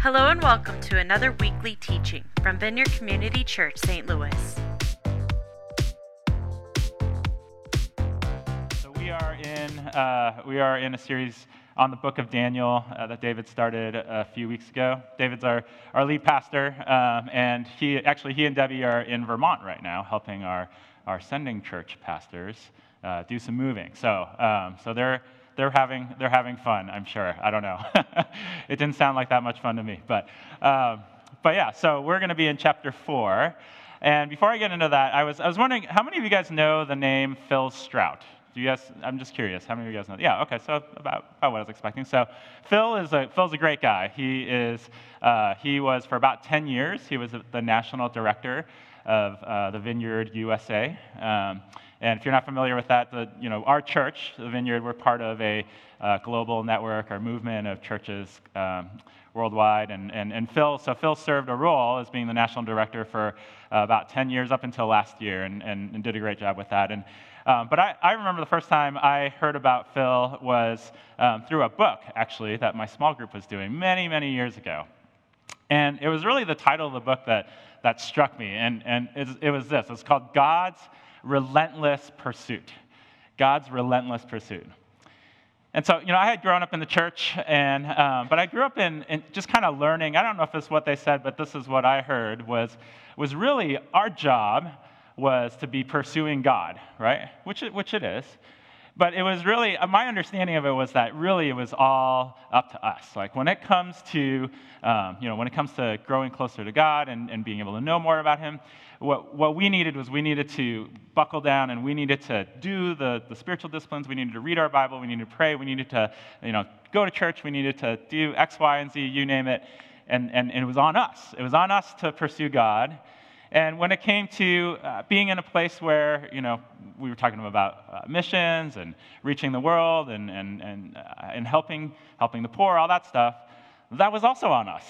Hello and welcome to another weekly teaching from Vineyard Community Church, St. Louis. So we are in uh, we are in a series on the book of Daniel uh, that David started a few weeks ago. David's our, our lead pastor, um, and he actually he and Debbie are in Vermont right now, helping our our sending church pastors uh, do some moving. So um, so they're they're having, they're having fun, I'm sure. I don't know. it didn't sound like that much fun to me. But, um, but yeah, so we're going to be in chapter 4. And before I get into that, I was, I was wondering how many of you guys know the name Phil Strout? Do you guys, I'm just curious, how many of you guys know? Yeah, okay, so about, about what I was expecting. So Phil is a, Phil's a great guy. He is, uh, he was for about 10 years, he was the national director of uh, the Vineyard USA. Um, and if you're not familiar with that, the, you know, our church, the Vineyard, we're part of a uh, global network or movement of churches um, worldwide. And, and, and Phil, so Phil served a role as being the national director for uh, about 10 years up until last year and, and, and did a great job with that. And, um, but I, I, remember the first time I heard about Phil was um, through a book, actually, that my small group was doing many, many years ago. And it was really the title of the book that, that struck me. And, and it, it was this it's called God's relentless pursuit. God's relentless pursuit. And so, you know, I had grown up in the church, and, um, but I grew up in, in just kind of learning. I don't know if this is what they said, but this is what I heard was, was really our job was to be pursuing God, right? Which it, which it is. But it was really, uh, my understanding of it was that really it was all up to us. Like when it comes to, um, you know, when it comes to growing closer to God and, and being able to know more about Him, what, what we needed was we needed to buckle down and we needed to do the, the spiritual disciplines. We needed to read our Bible. We needed to pray. We needed to, you know, go to church. We needed to do X, Y, and Z, you name it. And, and, and it was on us. It was on us to pursue God. And when it came to uh, being in a place where, you know, we were talking about uh, missions and reaching the world and, and, and, uh, and helping, helping the poor, all that stuff, that was also on us,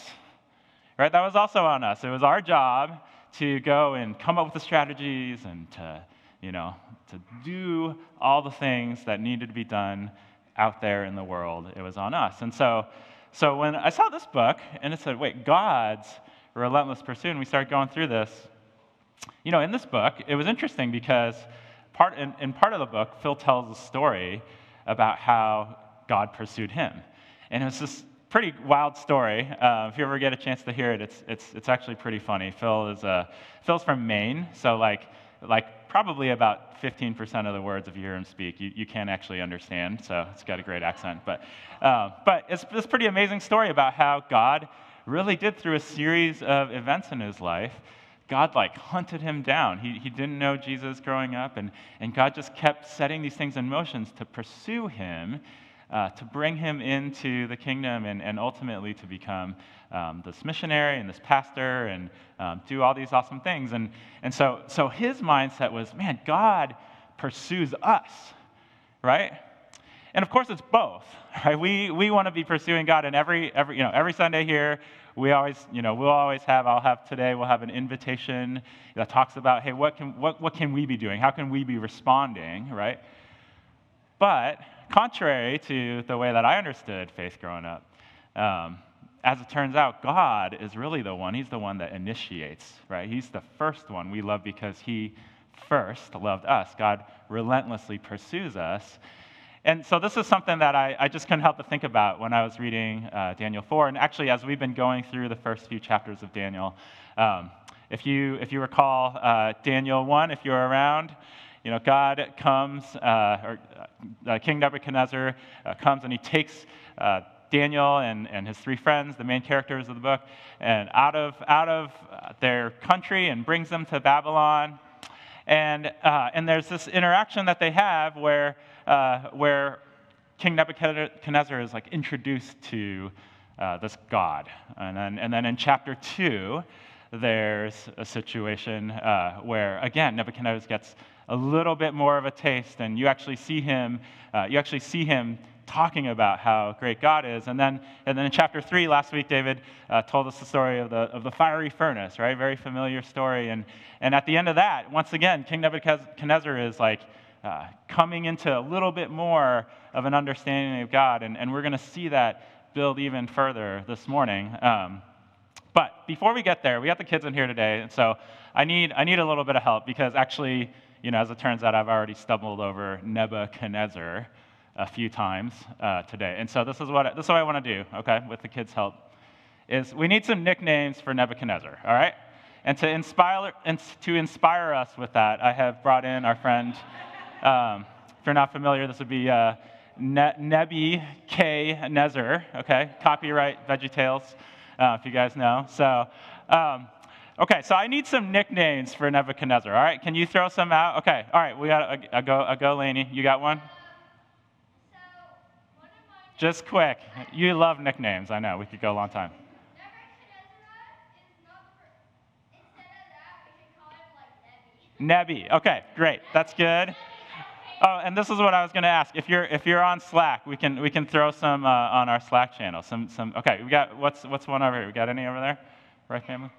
right? That was also on us. It was our job to go and come up with the strategies and to, you know, to do all the things that needed to be done out there in the world. It was on us. And so, so when I saw this book and it said, wait, God's relentless pursuit, and we start going through this. You know, in this book, it was interesting because part, in, in part of the book, Phil tells a story about how God pursued him. And it was this pretty wild story. Uh, if you ever get a chance to hear it, it's, it's, it's actually pretty funny. Phil is uh, Phil's from Maine, so like, like probably about 15% of the words, if you hear him speak, you, you can't actually understand. So it's got a great accent. But, uh, but it's this pretty amazing story about how God really did through a series of events in his life. God like hunted him down. He, he didn't know Jesus growing up, and, and God just kept setting these things in motion to pursue him, uh, to bring him into the kingdom, and, and ultimately to become um, this missionary and this pastor and um, do all these awesome things. And, and so, so his mindset was man, God pursues us, right? And of course, it's both, right? We, we want to be pursuing God, and every, every, you know, every Sunday here, we always, you know, we'll always have, I'll have today, we'll have an invitation that talks about, hey, what can, what, what can we be doing? How can we be responding, right? But contrary to the way that I understood faith growing up, um, as it turns out, God is really the one, He's the one that initiates, right? He's the first one we love because He first loved us. God relentlessly pursues us. And so this is something that I, I, just couldn't help but think about when I was reading uh, Daniel 4. And actually, as we've been going through the first few chapters of Daniel, um, if, you, if you recall uh, Daniel 1, if you're around, you know, God comes, uh, or uh, King Nebuchadnezzar uh, comes and he takes uh, Daniel and, and his three friends, the main characters of the book, and out of, out of their country and brings them to Babylon. And, and there's this interaction that they have where uh, where King Nebuchadnezzar is like introduced to uh, this God. And then, and then in chapter two, there's a situation uh, where, again, Nebuchadnezzar gets a little bit more of a taste, and you actually see him, uh, you actually see him talking about how great God is. And then, and then in chapter three, last week, David uh, told us the story of the, of the fiery furnace, right? Very familiar story. And, and at the end of that, once again, King Nebuchadnezzar is like, uh, coming into a little bit more of an understanding of God. And, and we're going to see that build even further this morning. Um, but before we get there, we got the kids in here today, and so I need, I need a little bit of help because actually, you know, as it turns out, I've already stumbled over Nebuchadnezzar a few times uh, today. And so this is what, this is what I want to do, okay, with the kids' help, is we need some nicknames for Nebuchadnezzar, all right? And to inspire, to inspire us with that, I have brought in our friend, um, if you're not familiar, this would be uh, ne- Nebby K. Nezzer, okay? Copyright VeggieTales, uh, if you guys know. So, um, okay, so I need some nicknames for Nebuchadnezzar, all right? Can you throw some out? Okay, all right, we got a, a go, a go, Laney. You got one? Just quick. You love nicknames. I know. We could go a long time. Nebi. Okay, great. That's good. Oh, and this is what I was going to ask. If you're if you're on Slack, we can we can throw some uh, on our Slack channel. Some some. Okay, we got what's what's one over here? We got any over there? Right, family.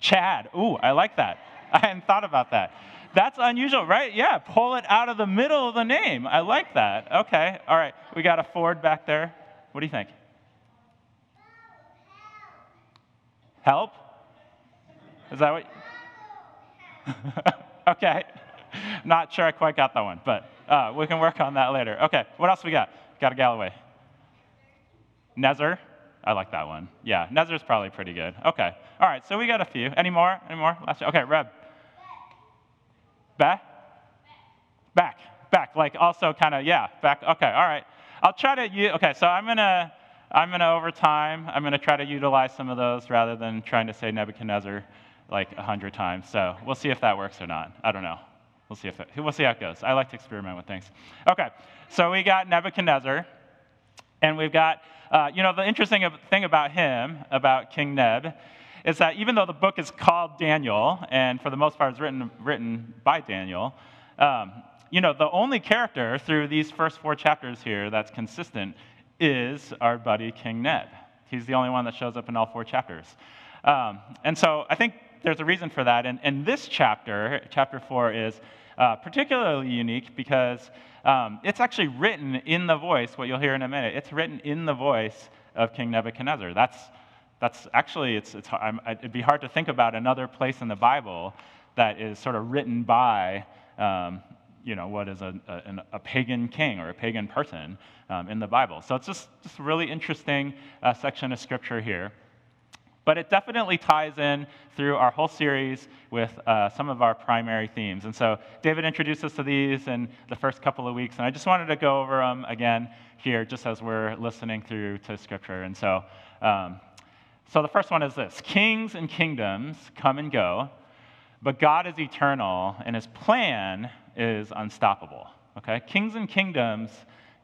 Chad. Ooh, I like that. I hadn't thought about that. That's unusual, right? Yeah, pull it out of the middle of the name. I like that. Okay, all right. We got a Ford back there. What do you think? Help? Is that what? okay. Not sure I quite got that one, but uh, we can work on that later. Okay, what else we got? Got a Galloway. Nezer. I like that one. Yeah, Nezer's probably pretty good. Okay. All right, so we got a few. Any more? Any more? Last, one. okay, Reb. Back? Back. Back. Like also kind of, yeah, back. Okay, all right. I'll try to okay, so I'm going to, I'm going to, over time, I'm going to try to utilize some of those rather than trying to say Nebuchadnezzar like a hundred times. So we'll see if that works or not. I don't know. We'll see if it, we'll see how it goes. I like to experiment with things. Okay, so we got Nebuchadnezzar, and we've got, uh, you know, the interesting thing about him, about King Neb, is that even though the book is called Daniel, and for the most part it's written, written by Daniel, um, you know, the only character through these first four chapters here that's consistent is our buddy King Neb. He's the only one that shows up in all four chapters. Um, and so I think there's a reason for that. And, and this chapter, chapter four, is uh, particularly unique because um, it's actually written in the voice, what you'll hear in a minute, it's written in the voice of King Nebuchadnezzar. That's that's actually, it's, it's, it'd be hard to think about another place in the Bible that is sort of written by, um, you know, what is a, a, a, pagan king or a pagan person um, in the Bible. So it's just, just a really interesting uh, section of scripture here. But it definitely ties in through our whole series with uh, some of our primary themes. And so David introduced us to these in the first couple of weeks, and I just wanted to go over them again here just as we're listening through to Scripture. And so um, so the first one is this Kings and kingdoms come and go, but God is eternal and his plan is unstoppable. Okay? Kings and kingdoms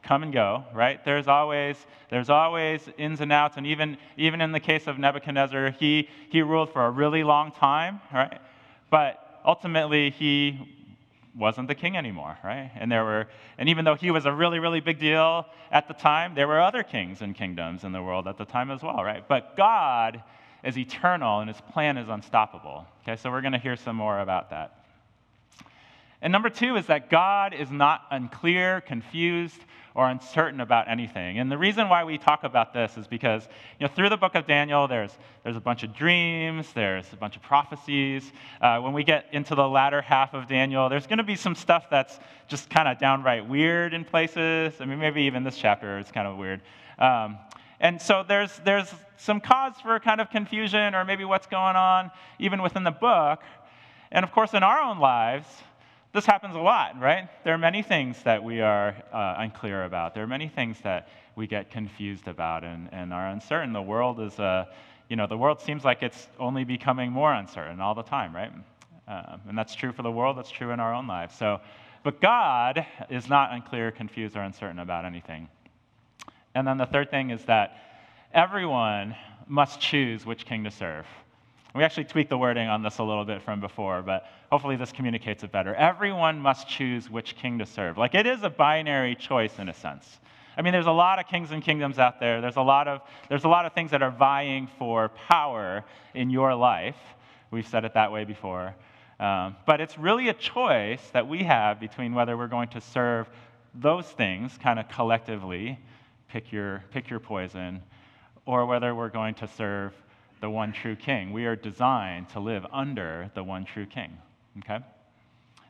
come and go, right? There's always, there's always ins and outs, and even, even in the case of Nebuchadnezzar, he, he ruled for a really long time, right? But ultimately, he wasn't the king anymore, right? And there were, and even though he was a really, really big deal at the time, there were other kings and kingdoms in the world at the time as well, right? But God is eternal and his plan is unstoppable. Okay, so we're going to hear some more about that. And number two is that God is not unclear, confused, or uncertain about anything. And the reason why we talk about this is because you know, through the book of Daniel, there's, there's a bunch of dreams, there's a bunch of prophecies. Uh, when we get into the latter half of Daniel, there's going to be some stuff that's just kind of downright weird in places. I mean, maybe even this chapter is kind of weird. Um, and so there's, there's some cause for kind of confusion or maybe what's going on even within the book. And of course, in our own lives, this happens a lot, right? There are many things that we are uh, unclear about. There are many things that we get confused about and, and are uncertain. The world is, uh, you know, the world seems like it's only becoming more uncertain all the time, right? Um, and that's true for the world, that's true in our own lives. So, but God is not unclear, confused, or uncertain about anything. And then the third thing is that everyone must choose which king to serve. We actually tweaked the wording on this a little bit from before, but hopefully this communicates it better. Everyone must choose which king to serve. Like it is a binary choice in a sense. I mean, there's a lot of kings and kingdoms out there. There's a lot of, there's a lot of things that are vying for power in your life. We've said it that way before. Um, but it's really a choice that we have between whether we're going to serve those things kind of collectively, pick your, pick your poison, or whether we're going to serve the one true king. We are designed to live under the one true king. Okay?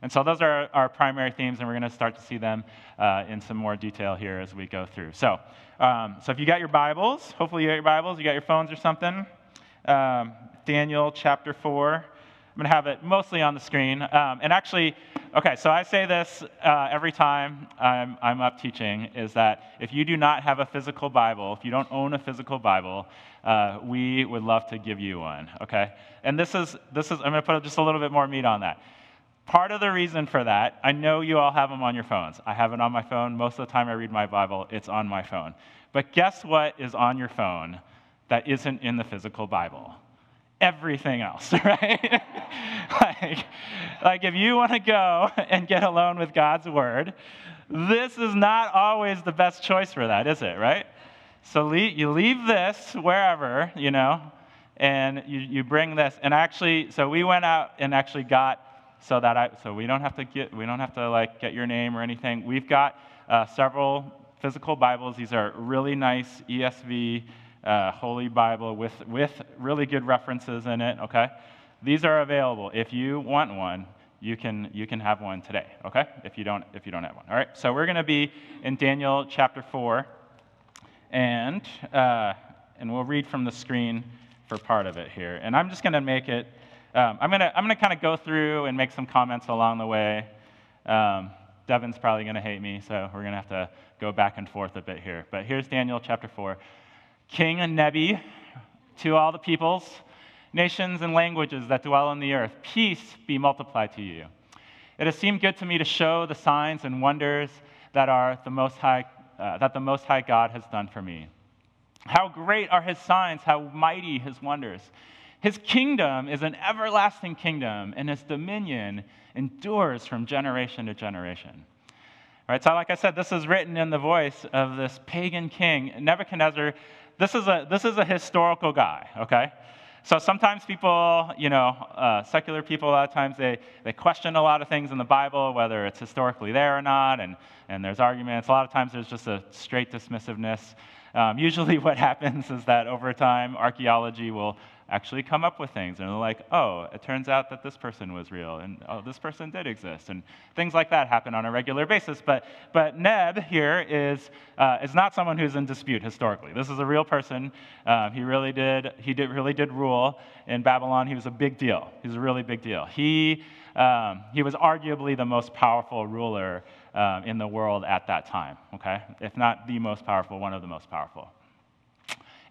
And so those are our primary themes, and we're going to start to see them uh, in some more detail here as we go through. So, um, so if you got your Bibles, hopefully you got your Bibles, you got your phones or something. Um, Daniel chapter 4. I'm going to have it mostly on the screen. Um, and actually, okay, so I say this uh, every time I'm, I'm up teaching is that if you do not have a physical Bible, if you don't own a physical Bible, uh, we would love to give you one, okay? And this is, this is I'm going to put just a little bit more meat on that. Part of the reason for that, I know you all have them on your phones. I have it on my phone. Most of the time I read my Bible, it's on my phone. But guess what is on your phone that isn't in the physical Bible? everything else, right? like, like, if you want to go and get alone with God's word, this is not always the best choice for that, is it, right? So leave, you leave this wherever, you know, and you, you bring this. And actually, so we went out and actually got so that I, so we don't have to get, we don't have to like get your name or anything. We've got uh, several physical Bibles. These are really nice ESV uh, Holy Bible with, with really good references in it, okay? These are available. If you want one, you can, you can have one today, okay? If you don't, if you don't have one. All right, so we're going to be in Daniel chapter 4, and, uh, and we'll read from the screen for part of it here. And I'm just going to make it, um, I'm going to I'm gonna kind of go through and make some comments along the way. Um, Devin's probably going to hate me, so we're going to have to go back and forth a bit here. But here's Daniel chapter 4. King Nebi, to all the peoples, nations, and languages that dwell on the earth, peace be multiplied to you. It has seemed good to me to show the signs and wonders that, are the Most High, uh, that the Most High God has done for me. How great are his signs, how mighty his wonders. His kingdom is an everlasting kingdom, and his dominion endures from generation to generation. Right, so like I said, this is written in the voice of this pagan king. Nebuchadnezzar this is a, this is a historical guy, okay? So sometimes people, you know, uh, secular people, a lot of times they, they question a lot of things in the Bible, whether it's historically there or not, and, and there's arguments. A lot of times there's just a straight dismissiveness. Um, usually what happens is that over time, archaeology will actually come up with things. And they're like, oh, it turns out that this person was real, and oh, this person did exist. And things like that happen on a regular basis. But, but Neb here is, uh, is not someone who's in dispute historically. This is a real person. Um, he really did, he did, really did rule in Babylon. He was a big deal. He was a really big deal. He, um, he was arguably the most powerful ruler um, in the world at that time, okay? If not the most powerful, one of the most powerful.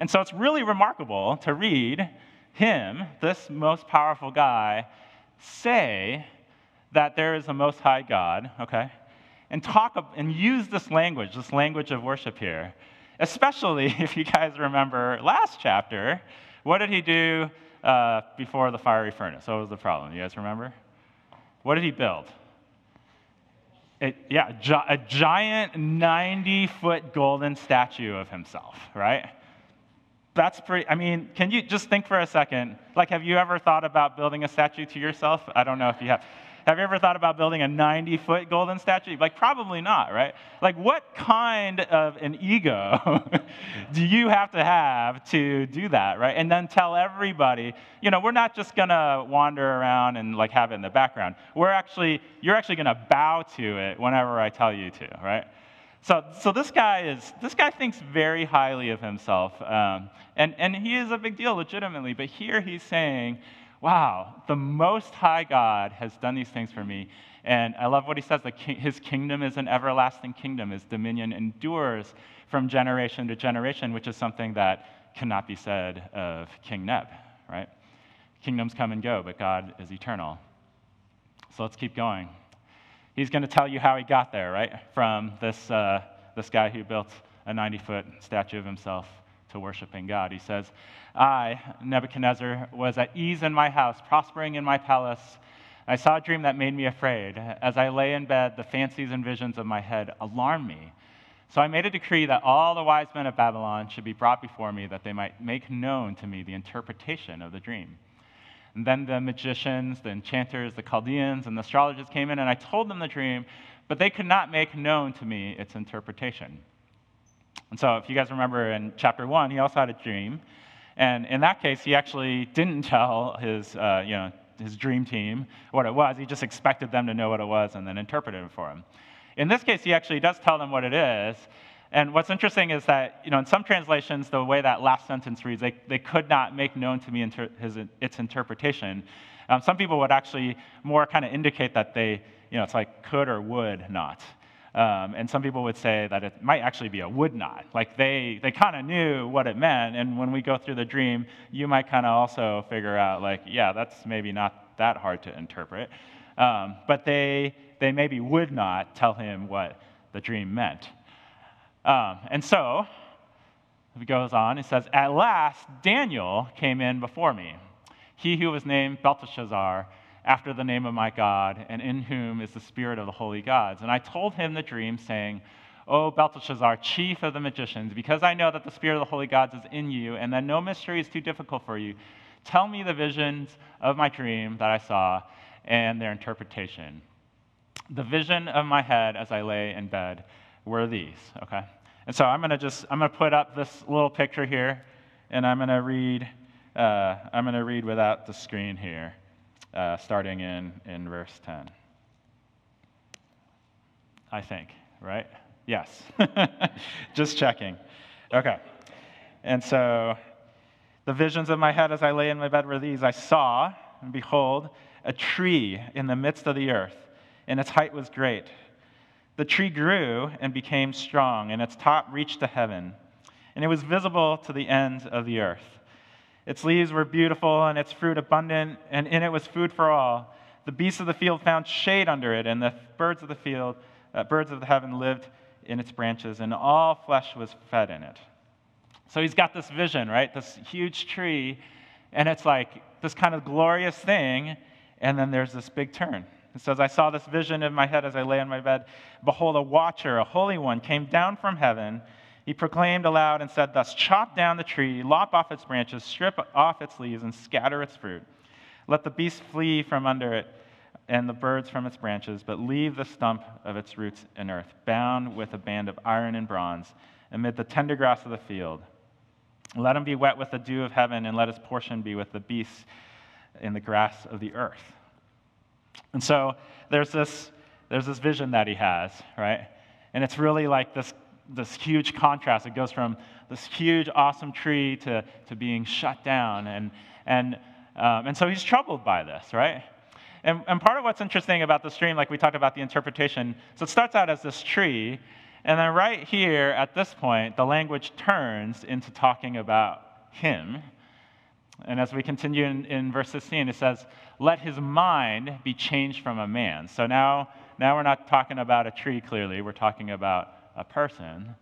And so it's really remarkable to read him, this most powerful guy, say that there is a most high God, okay? And talk and use this language, this language of worship here. Especially if you guys remember last chapter, what did he do uh, before the fiery furnace? What was the problem? You guys remember? What did he build? It, yeah, a giant 90 foot golden statue of himself, right? That's pretty, I mean, can you just think for a second? Like, have you ever thought about building a statue to yourself? I don't know if you have. Have you ever thought about building a 90 foot golden statue? Like, probably not, right? Like, what kind of an ego do you have to have to do that, right? And then tell everybody, you know, we're not just gonna wander around and like have it in the background. We're actually, you're actually gonna bow to it whenever I tell you to, right? So, so this guy is this guy thinks very highly of himself, um, and and he is a big deal legitimately. But here he's saying, "Wow, the Most High God has done these things for me." And I love what he says: that his kingdom is an everlasting kingdom. His dominion endures from generation to generation, which is something that cannot be said of King Neb. Right? Kingdoms come and go, but God is eternal. So let's keep going he's going to tell you how he got there, right? From this, uh, this guy who built a 90 foot statue of himself to worshiping God. He says, I, Nebuchadnezzar, was at ease in my house, prospering in my palace. I saw a dream that made me afraid. As I lay in bed, the fancies and visions of my head alarmed me. So I made a decree that all the wise men of Babylon should be brought before me, that they might make known to me the interpretation of the dream. And then the magicians, the enchanters, the Chaldeans, and the astrologers came in, and I told them the dream, but they could not make known to me its interpretation. And so, if you guys remember in chapter one, he also had a dream. And in that case, he actually didn't tell his, uh, you know, his dream team what it was. He just expected them to know what it was and then interpreted it for him. In this case, he actually does tell them what it is. And what's interesting is that, you know, in some translations, the way that last sentence reads, they, they could not make known to me inter- his, its interpretation. Um, some people would actually more kind of indicate that they, you know, it's like could or would not. Um, and some people would say that it might actually be a would not. Like they, they kind of knew what it meant. And when we go through the dream, you might kind of also figure out, like, yeah, that's maybe not that hard to interpret. Um, but they, they maybe would not tell him what the dream meant. Um, and so, he goes on, he says, At last, Daniel came in before me, he who was named Belteshazzar after the name of my God, and in whom is the spirit of the holy gods. And I told him the dream, saying, O Belteshazzar, chief of the magicians, because I know that the spirit of the holy gods is in you, and that no mystery is too difficult for you, tell me the visions of my dream that I saw and their interpretation. The vision of my head as I lay in bed were these, okay? And so I'm going to just, I'm going to put up this little picture here, and I'm going to read, uh, I'm going to read without the screen here uh, starting in, in verse 10. I think, right? Yes. Just checking. Okay. And so the visions of my head as I lay in my bed were these I saw, and behold, a tree in the midst of the earth, and its height was great. The tree grew and became strong, and its top reached to heaven, and it was visible to the ends of the earth. Its leaves were beautiful and its fruit abundant, and in it was food for all. The beasts of the field found shade under it, and the birds of the field, uh, birds of the heaven lived in its branches, and all flesh was fed in it. So he's got this vision, right? This huge tree, and it's like this kind of glorious thing, and then there's this big turn. It says, I saw this vision in my head as I lay on my bed. Behold, a watcher, a holy one, came down from heaven he proclaimed aloud and said, Thus, chop down the tree, lop off its branches, strip off its leaves, and scatter its fruit. Let the beasts flee from under it and the birds from its branches, but leave the stump of its roots in earth, bound with a band of iron and bronze, amid the tender grass of the field. Let him be wet with the dew of heaven, and let his portion be with the beasts in the grass of the earth. And so there's this, there's this vision that he has, right? And it's really like this this huge contrast. It goes from this huge, awesome tree to, to being shut down. And, and, um, and so he's troubled by this, right? And, and part of what's interesting about the stream, like we talked about the interpretation, so it starts out as this tree, and then right here at this point, the language turns into talking about him. And as we continue in, in verse 16, it says, Let his mind be changed from a man. So now, now we're not talking about a tree clearly, we're talking about a person.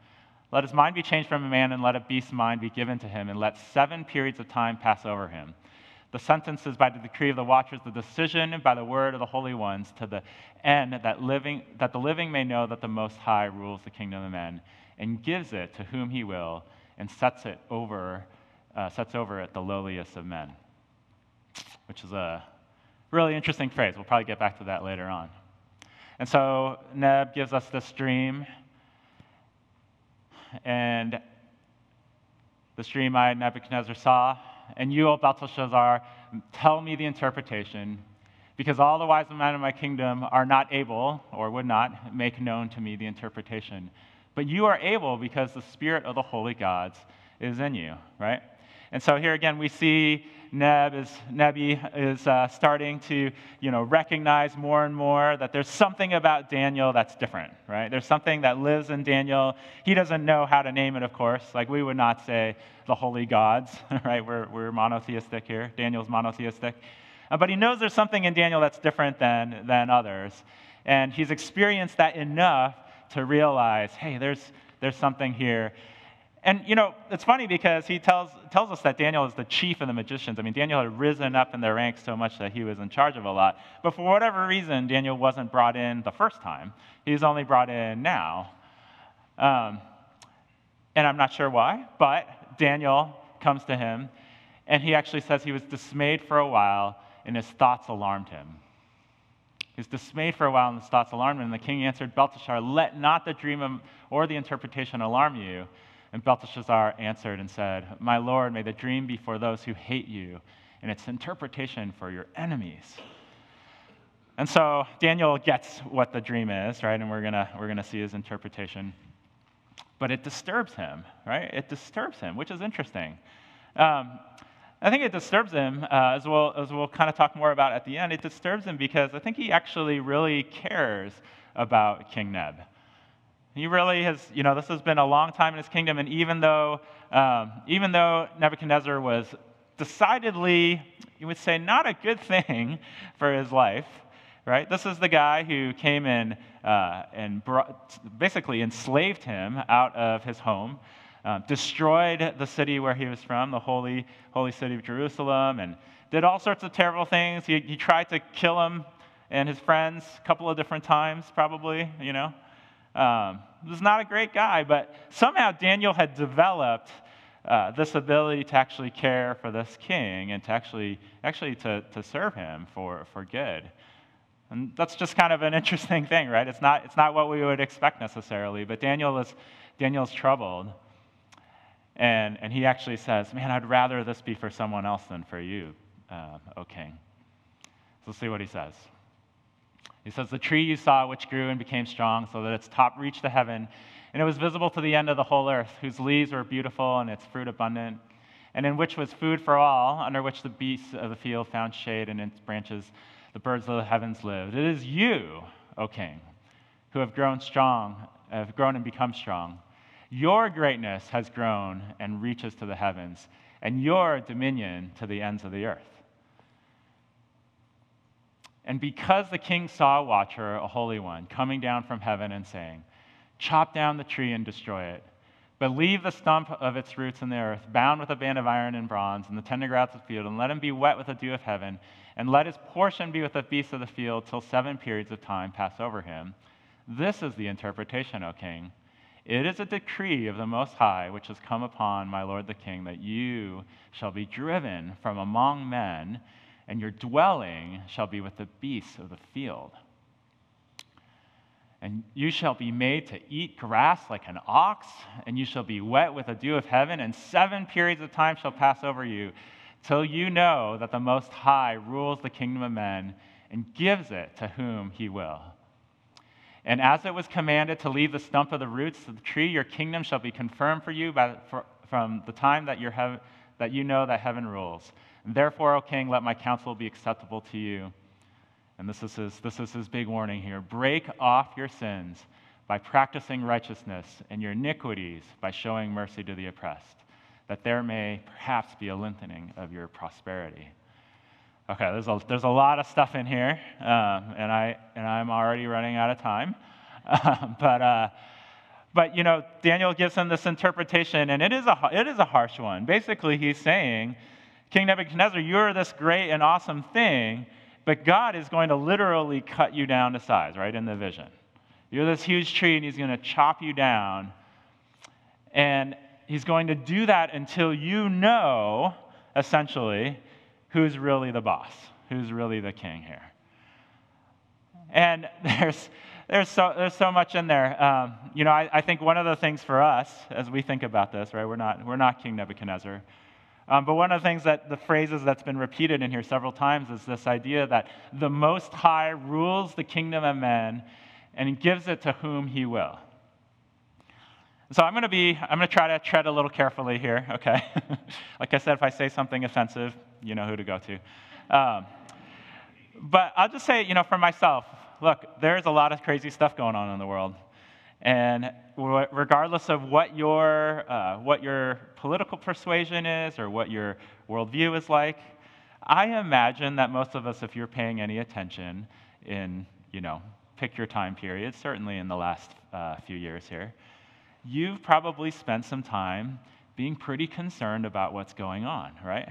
Let his mind be changed from a man, and let a beast's mind be given to him, and let seven periods of time pass over him. The sentence is by the decree of the watchers, the decision by the word of the holy ones, to the end that, living, that the living may know that the Most High rules the kingdom of men, and gives it to whom he will, and sets it over, uh, sets over at the lowliest of men. Which is a really interesting phrase. We'll probably get back to that later on. And so Neb gives us this dream and the dream I, Nebuchadnezzar, saw, and you, O Belteshazzar, tell me the interpretation, because all the wise men of my kingdom are not able, or would not, make known to me the interpretation. But you are able because the spirit of the holy gods is in you, right? And so here again, we see Neb is, Nebi is uh, starting to you know, recognize more and more that there's something about Daniel that's different, right? There's something that lives in Daniel. He doesn't know how to name it, of course. Like we would not say the holy gods, right? We're, we're monotheistic here. Daniel's monotheistic. Uh, but he knows there's something in Daniel that's different than, than others. And he's experienced that enough to realize, hey, there's, there's something here. And, you know, it's funny because he tells, tells us that Daniel is the chief of the magicians. I mean, Daniel had risen up in their ranks so much that he was in charge of a lot. But for whatever reason, Daniel wasn't brought in the first time. He's only brought in now. Um, and I'm not sure why, but Daniel comes to him, and he actually says he was dismayed for a while, and his thoughts alarmed him. He was dismayed for a while, and his thoughts alarmed him. And the king answered Belteshazzar, Let not the dream or the interpretation alarm you And Belteshazzar answered and said, My Lord, may the dream be for those who hate you, and its interpretation for your enemies. And so Daniel gets what the dream is, right? And we're going we're going to see his interpretation. But it disturbs him, right? It disturbs him, which is interesting. Um, I think it disturbs him, uh, as, we'll, as we'll kind of talk more about at the end. It disturbs him because I think he actually really cares about King Neb. He really has, you know, this has been a long time in his kingdom, and even though, um, even though Nebuchadnezzar was decidedly, you would say, not a good thing for his life, right? This is the guy who came in uh, and brought, basically enslaved him out of his home, uh, destroyed the city where he was from, the holy, holy city of Jerusalem, and did all sorts of terrible things. He, he tried to kill him and his friends a couple of different times, probably, you know. Um, was not a great guy, but somehow Daniel had developed uh, this ability to actually care for this king and to actually, actually to, to serve him for, for good. And that's just kind of an interesting thing, right? It's not, it's not what we would expect necessarily, but Daniel is, Daniel's troubled. And, and he actually says, Man, I'd rather this be for someone else than for you, uh, O king. So let's see what he says. He says, The tree you saw, which grew and became strong, so that its top reached the heaven, and it was visible to the end of the whole earth, whose leaves were beautiful and its fruit abundant, and in which was food for all, under which the beasts of the field found shade, and in its branches the birds of the heavens lived. It is you, O king, who have grown strong, have grown and become strong. Your greatness has grown and reaches to the heavens, and your dominion to the ends of the earth. And because the king saw a watcher, a holy one, coming down from heaven and saying, Chop down the tree and destroy it, but leave the stump of its roots in the earth, bound with a band of iron and bronze, and the tender grass of the field, and let him be wet with the dew of heaven, and let his portion be with the beasts of the field till seven periods of time pass over him. This is the interpretation, O king. It is a decree of the Most High which has come upon my lord the king that you shall be driven from among men and your dwelling shall be with the beasts of the field. And you shall be made to eat grass like an ox, and you shall be wet with the dew of heaven, and seven periods of time shall pass over you, till you know that the Most High rules the kingdom of men and gives it to whom he will. And as it was commanded to leave the stump of the roots of the tree, your kingdom shall be confirmed for you by, for, from the time that, that you know that heaven rules. And therefore, O king, let my counsel be acceptable to you. And this is his, this is his big warning here. Break off your sins by practicing righteousness and your iniquities by showing mercy to the oppressed, that there may perhaps be a lengthening of your prosperity. Okay, there's a, there's a lot of stuff in here, um, and, I, and I'm already running out of time. but, uh, but, you know, Daniel gives him this interpretation, and it is, a, it is a harsh one. Basically, he's saying King Nebuchadnezzar, you're this great and awesome thing, but God is going to literally cut you down to size, right, in the vision. You're this huge tree, and He's going to chop you down. And He's going to do that until you know, essentially, who's really the boss, who's really the king here. And there's, there's, so, there's so much in there. Um, you know, I, I think one of the things for us as we think about this, right, we're not, we're not King Nebuchadnezzar. Um, but one of the things that the phrases that's been repeated in here several times is this idea that the Most High rules the kingdom of men and gives it to whom he will. So I'm going to be, I'm going to try to tread a little carefully here, okay? like I said, if I say something offensive, you know who to go to. Um, but I'll just say, you know, for myself, look, there's a lot of crazy stuff going on in the world. And regardless of what your, uh, what your political persuasion is or what your worldview is like, I imagine that most of us, if you're paying any attention in, you know, pick your time period, certainly in the last uh, few years here, you've probably spent some time being pretty concerned about what's going on, right?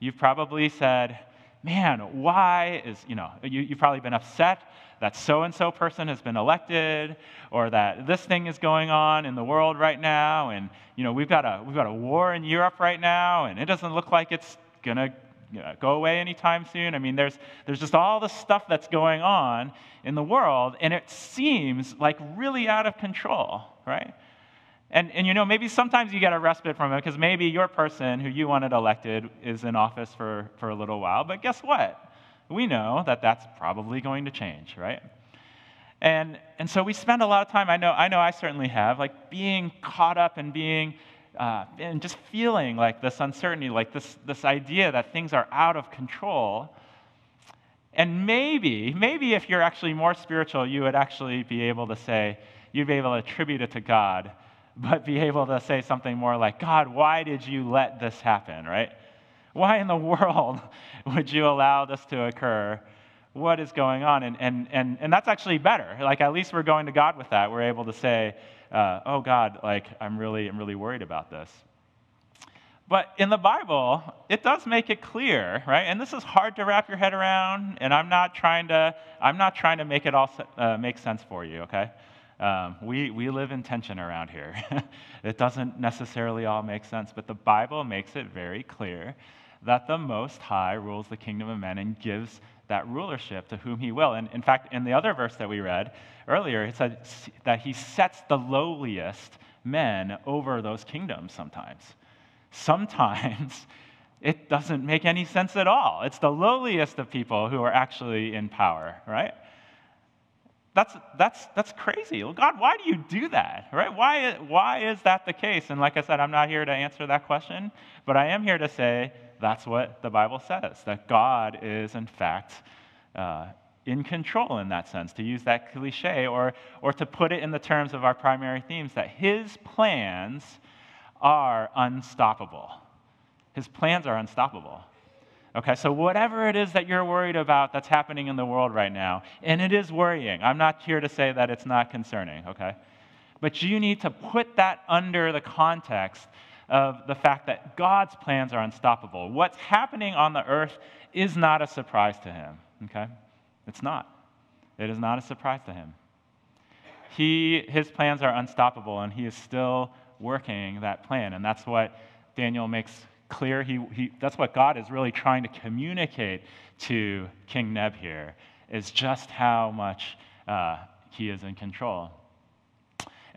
You've probably said, man, why is, you know, you, have probably been upset that so and so person has been elected or that this thing is going on in the world right now and you know we've got a we've got a war in Europe right now and it doesn't look like it's going to you know, go away anytime soon. I mean there's there's just all the stuff that's going on in the world and it seems like really out of control, right? And, and you know, maybe sometimes you get a respite from it because maybe your person who you wanted elected is in office for, for a little while. But guess what? We know that that's probably going to change, right? And, and so we spend a lot of time, I know, I know I certainly have, like being caught up and being, uh, and just feeling like this uncertainty, like this, this idea that things are out of control. And maybe, maybe if you're actually more spiritual, you would actually be able to say, you'd be able to attribute it to God but be able to say something more like, God, why did you let this happen, right? Why in the world would you allow this to occur? What is going on? And, and, and, and that's actually better. Like, at least we're going to God with that. We're able to say, uh, oh, God, like, I'm really, I'm really worried about this. But in the Bible, it does make it clear, right? And this is hard to wrap your head around, and I'm not trying to, I'm not trying to make it all uh, make sense for you, okay? Um, we, we live in tension around here. it doesn't necessarily all make sense, but the Bible makes it very clear that the Most High rules the kingdom of men and gives that rulership to whom he will. And in fact, in the other verse that we read earlier, it said that he sets the lowliest men over those kingdoms sometimes. Sometimes it doesn't make any sense at all. It's the lowliest of people who are actually in power, right? that's, that's, that's crazy. Well, God, why do you do that? Right? Why, why is that the case? And like I said, I'm not here to answer that question, but I am here to say that's what the Bible says that God is, in fact, uh, in control in that sense, to use that cliche, or, or to put it in the terms of our primary themes, that his plans are unstoppable. His plans are unstoppable. Okay, so whatever it is that you're worried about that's happening in the world right now, and it is worrying, I'm not here to say that it's not concerning, okay? But you need to put that under the context of the fact that God's plans are unstoppable. What's happening on the earth is not a surprise to him, okay? It's not. It is not a surprise to him. He, his plans are unstoppable, and he is still working that plan. And that's what Daniel makes clear. He, he, that's what God is really trying to communicate to King Neb here, is just how much uh, he is in control.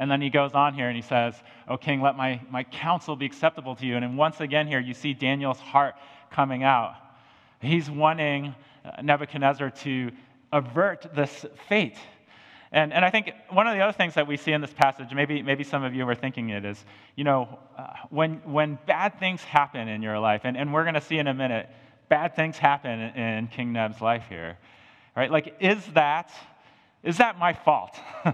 And then he goes on here and he says, O king, let my, my counsel be acceptable to you. And once again here, you see Daniel's heart coming out. He's wanting Nebuchadnezzar to avert this fate and, and I think one of the other things that we see in this passage, maybe, maybe some of you are thinking it, is, you know, uh, when, when bad things happen in your life, and, and we're going to see in a minute, bad things happen in, in King Neb's life here, right? Like, is that, is that my fault?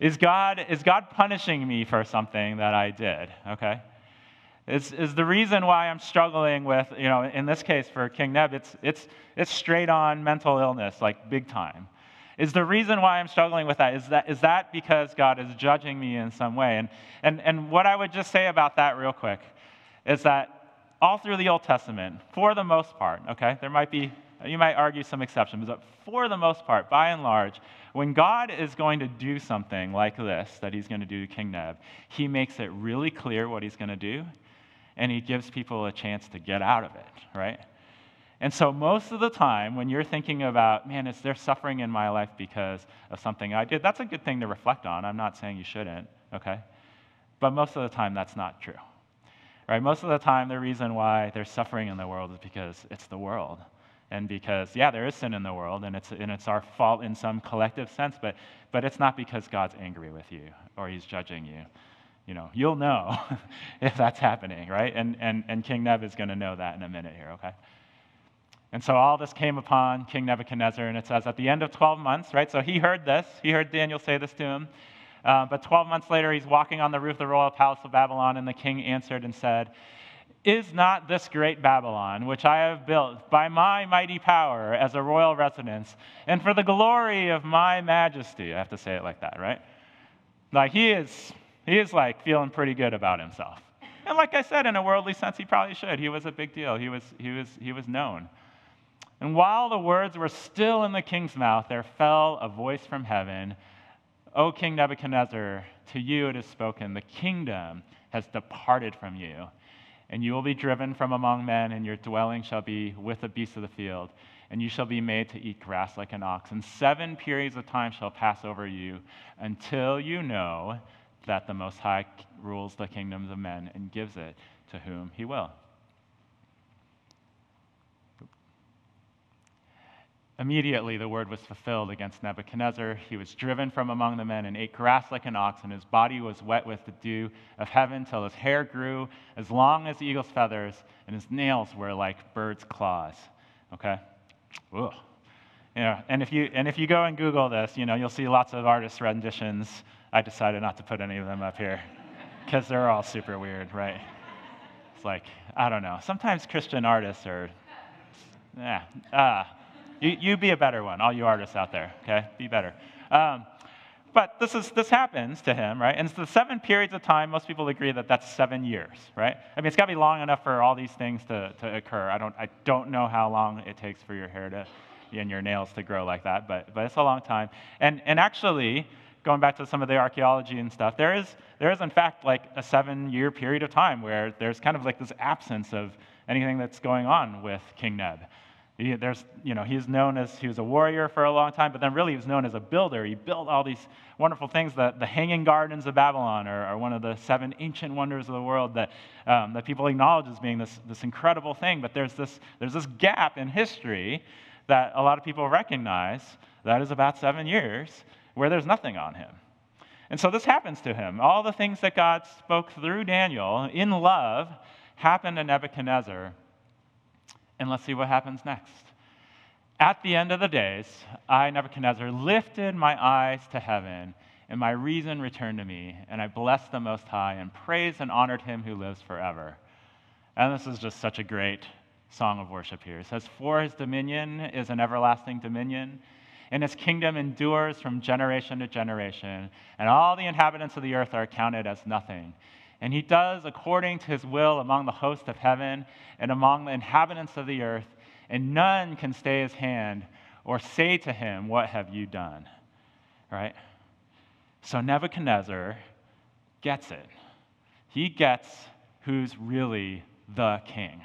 is, God, is God punishing me for something that I did, okay? Is, is the reason why I'm struggling with, you know, in this case for King Neb, it's, it's, it's straight on mental illness, like big time. Is the reason why I'm struggling with that is that is that because God is judging me in some way? And and and what I would just say about that real quick is that all through the Old Testament, for the most part, okay, there might be you might argue some exceptions, but for the most part, by and large, when God is going to do something like this that he's going to do to King Neb, he makes it really clear what he's going to do, and he gives people a chance to get out of it, right? And so, most of the time, when you're thinking about, man, is there suffering in my life because of something I did? That's a good thing to reflect on. I'm not saying you shouldn't, okay? But most of the time, that's not true. Right? Most of the time, the reason why there's suffering in the world is because it's the world. And because, yeah, there is sin in the world, and it's, and it's our fault in some collective sense, but, but it's not because God's angry with you or he's judging you. You know, you'll know if that's happening, right? And, and, and King Neb is going to know that in a minute here, okay? And so all this came upon King Nebuchadnezzar, and it says at the end of 12 months, right? So he heard this, he heard Daniel say this to him. Uh, but 12 months later, he's walking on the roof of the royal palace of Babylon, and the king answered and said, Is not this great Babylon, which I have built by my mighty power as a royal residence, and for the glory of my majesty? I have to say it like that, right? Like he is, he is like feeling pretty good about himself. And like I said, in a worldly sense, he probably should. He was a big deal. He was, he was, he was known. And while the words were still in the king's mouth, there fell a voice from heaven O King Nebuchadnezzar, to you it is spoken, the kingdom has departed from you, and you will be driven from among men, and your dwelling shall be with the beasts of the field, and you shall be made to eat grass like an ox. And seven periods of time shall pass over you until you know that the Most High rules the kingdoms of men and gives it to whom he will. Immediately, the word was fulfilled against Nebuchadnezzar. He was driven from among the men and ate grass like an ox, and his body was wet with the dew of heaven till his hair grew as long as eagle's feathers, and his nails were like bird's claws. Okay? Ugh. Yeah, and if you and if you go and Google this, you know you'll see lots of artist renditions. I decided not to put any of them up here because they're all super weird, right? It's like I don't know. Sometimes Christian artists are, yeah. Uh, you, you be a better one, all you artists out there, okay? Be better. Um, but this, is, this happens to him, right? And it's the seven periods of time, most people agree that that's seven years, right? I mean, it's got to be long enough for all these things to, to occur. I don't, I don't know how long it takes for your hair to, and your nails to grow like that, but, but it's a long time. And, and actually, going back to some of the archaeology and stuff, there is, there is, in fact, like a seven year period of time where there's kind of like this absence of anything that's going on with King Neb. He, there's, you know, he's known as, he was a warrior for a long time, but then really he was known as a builder. He built all these wonderful things. That the Hanging Gardens of Babylon are, are one of the seven ancient wonders of the world that, um, that people acknowledge as being this, this incredible thing. But there's this, there's this gap in history that a lot of people recognize that is about seven years where there's nothing on him. And so this happens to him. All the things that God spoke through Daniel in love happened to Nebuchadnezzar and let's see what happens next. At the end of the days, I, Nebuchadnezzar, lifted my eyes to heaven, and my reason returned to me, and I blessed the Most High, and praised and honored him who lives forever. And this is just such a great song of worship here. It says, For his dominion is an everlasting dominion, and his kingdom endures from generation to generation, and all the inhabitants of the earth are counted as nothing. And he does according to his will among the host of heaven and among the inhabitants of the earth, and none can stay his hand or say to him, What have you done? Right? So Nebuchadnezzar gets it. He gets who's really the king.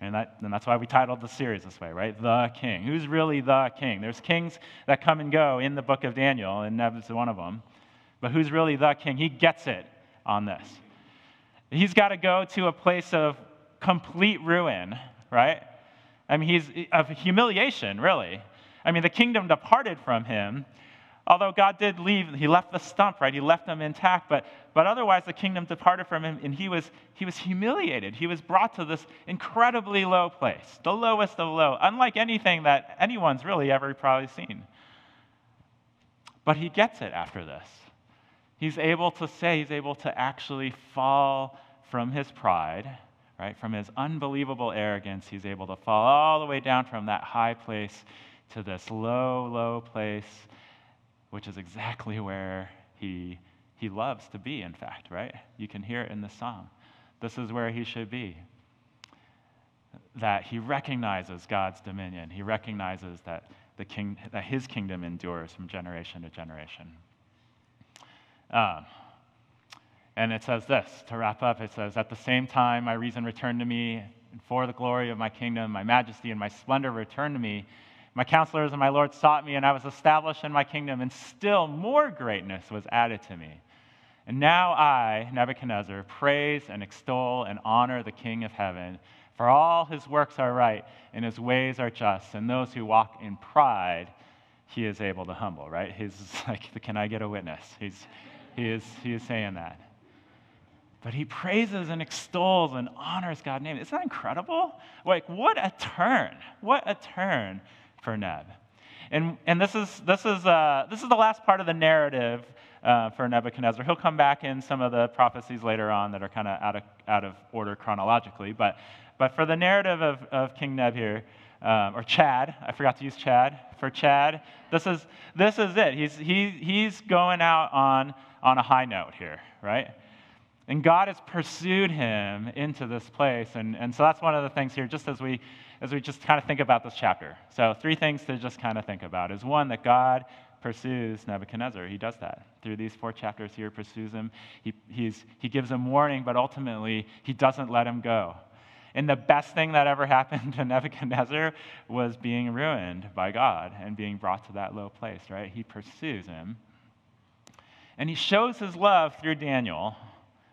And, that, and, that's why we titled the series this way, right? The king. Who's really the king? There's kings that come and go in the book of Daniel, and Neb's one of them. But who's really the king? He gets it on this. He's got to go to a place of complete ruin, right? I mean, he's of humiliation, really. I mean, the kingdom departed from him. Although God did leave, he left the stump, right? He left them intact, but, but otherwise the kingdom departed from him and he was, he was humiliated. He was brought to this incredibly low place, the lowest of low, unlike anything that anyone's really ever probably seen. But he gets it after this he's able to say, he's able to actually fall from his pride, right? From his unbelievable arrogance, he's able to fall all the way down from that high place to this low, low place, which is exactly where he, he loves to be, in fact, right? You can hear it in the song. This is where he should be. That he recognizes God's dominion. He recognizes that, the king, that his kingdom endures from generation to generation. Um, and it says this to wrap up it says, At the same time, my reason returned to me, and for the glory of my kingdom, my majesty and my splendor returned to me. My counselors and my Lord sought me, and I was established in my kingdom, and still more greatness was added to me. And now I, Nebuchadnezzar, praise and extol and honor the King of heaven, for all his works are right, and his ways are just, and those who walk in pride, he is able to humble, right? He's like, can I get a witness? He's, he is, he is saying that. But he praises and extols and honors God's name. Isn't that incredible? Like, what a turn. What a turn for Neb. And, and this, is, this, is, uh, this is the last part of the narrative uh, for Nebuchadnezzar. He'll come back in some of the prophecies later on that are kind of out of, out of order chronologically. But, but for the narrative of, of King Neb here, um, or Chad, I forgot to use Chad. For Chad, this is, this is it. He's, he, he's going out on on a high note here, right? And God has pursued him into this place. And, and so that's one of the things here, just as we, as we just kind of think about this chapter. So, three things to just kind of think about is one, that God pursues Nebuchadnezzar. He does that. Through these four chapters here, pursues him. He, he's, he gives him warning, but ultimately, he doesn't let him go. And the best thing that ever happened to Nebuchadnezzar was being ruined by God and being brought to that low place, right? He pursues him And he shows his love through Daniel,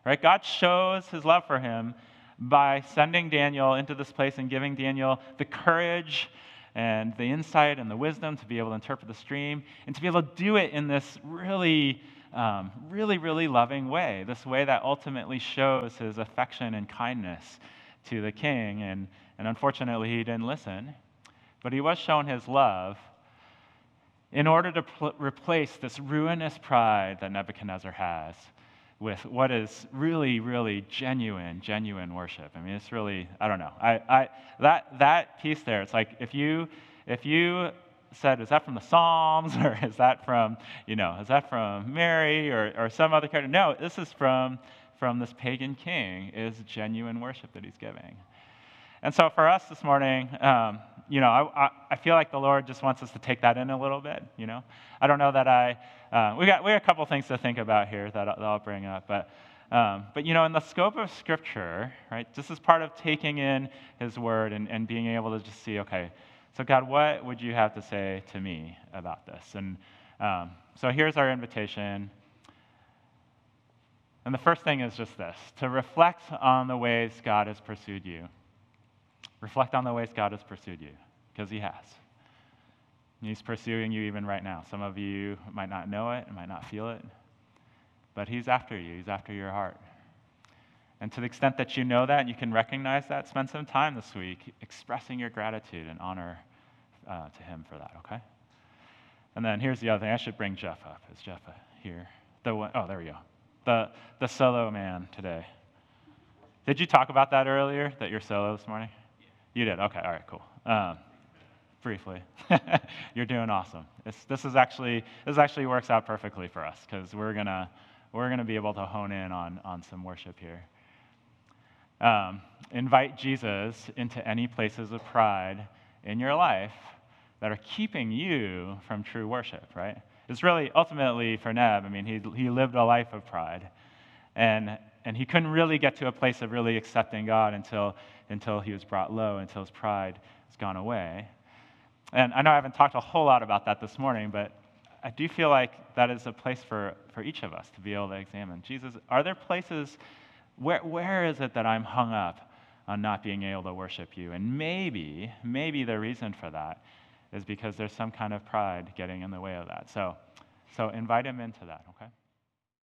right? God shows his love for him by sending Daniel into this place and giving Daniel the courage and the insight and the wisdom to be able to interpret the stream and to be able to do it in this really, um, really, really loving way, this way that ultimately shows his affection and kindness to the king. And, and unfortunately, he didn't listen, but he was shown his love in order to pl- replace this ruinous pride that Nebuchadnezzar has with what is really, really genuine, genuine worship. I mean, it's really, I don't know. I, I, that, that piece there, it's like if you, if you said, is that from the Psalms or is that from, you know, is that from Mary or, or some other character? No, this is from, from this pagan king, is genuine worship that he's giving. And so for us this morning, um, you know, I, I, feel like the Lord just wants us to take that in a little bit, you know. I don't know that I, uh, we, got, we got a couple things to think about here that, that I'll bring up, but, um, but, you know, in the scope of Scripture, right, this is part of taking in His Word and, and being able to just see, okay, so God, what would you have to say to me about this? And um, so here's our invitation. And the first thing is just this to reflect on the ways God has pursued you. Reflect on the ways God has pursued you, because He has. He's pursuing you even right now. Some of you might not know it, might not feel it, but He's after you. He's after your heart. And to the extent that you know that and you can recognize that, spend some time this week expressing your gratitude and honor uh, to Him for that, okay? And then here's the other thing. I should bring Jeff up. Is Jeff here? The one, oh, there we go. The, the solo man today. Did you talk about that earlier, that you're solo this morning? You did? Okay, all right, cool. Um, briefly. You're doing awesome. It's, this is actually this actually works out perfectly for us because we're gonna we're gonna be able to hone in on on some worship here. Um, invite Jesus into any places of pride in your life that are keeping you from true worship. Right? It's really ultimately for Neb. I mean, he he lived a life of pride, and and he couldn't really get to a place of really accepting God until until he was brought low, until his pride has gone away. And I know I haven't talked a whole lot about that this morning, but I do feel like that is a place for, for each of us to be able to examine. Jesus, are there places, where, where is it that I'm hung up on not being able to worship you? And maybe, maybe the reason for that is because there's some kind of pride getting in the way of that. So, so invite him into that, okay?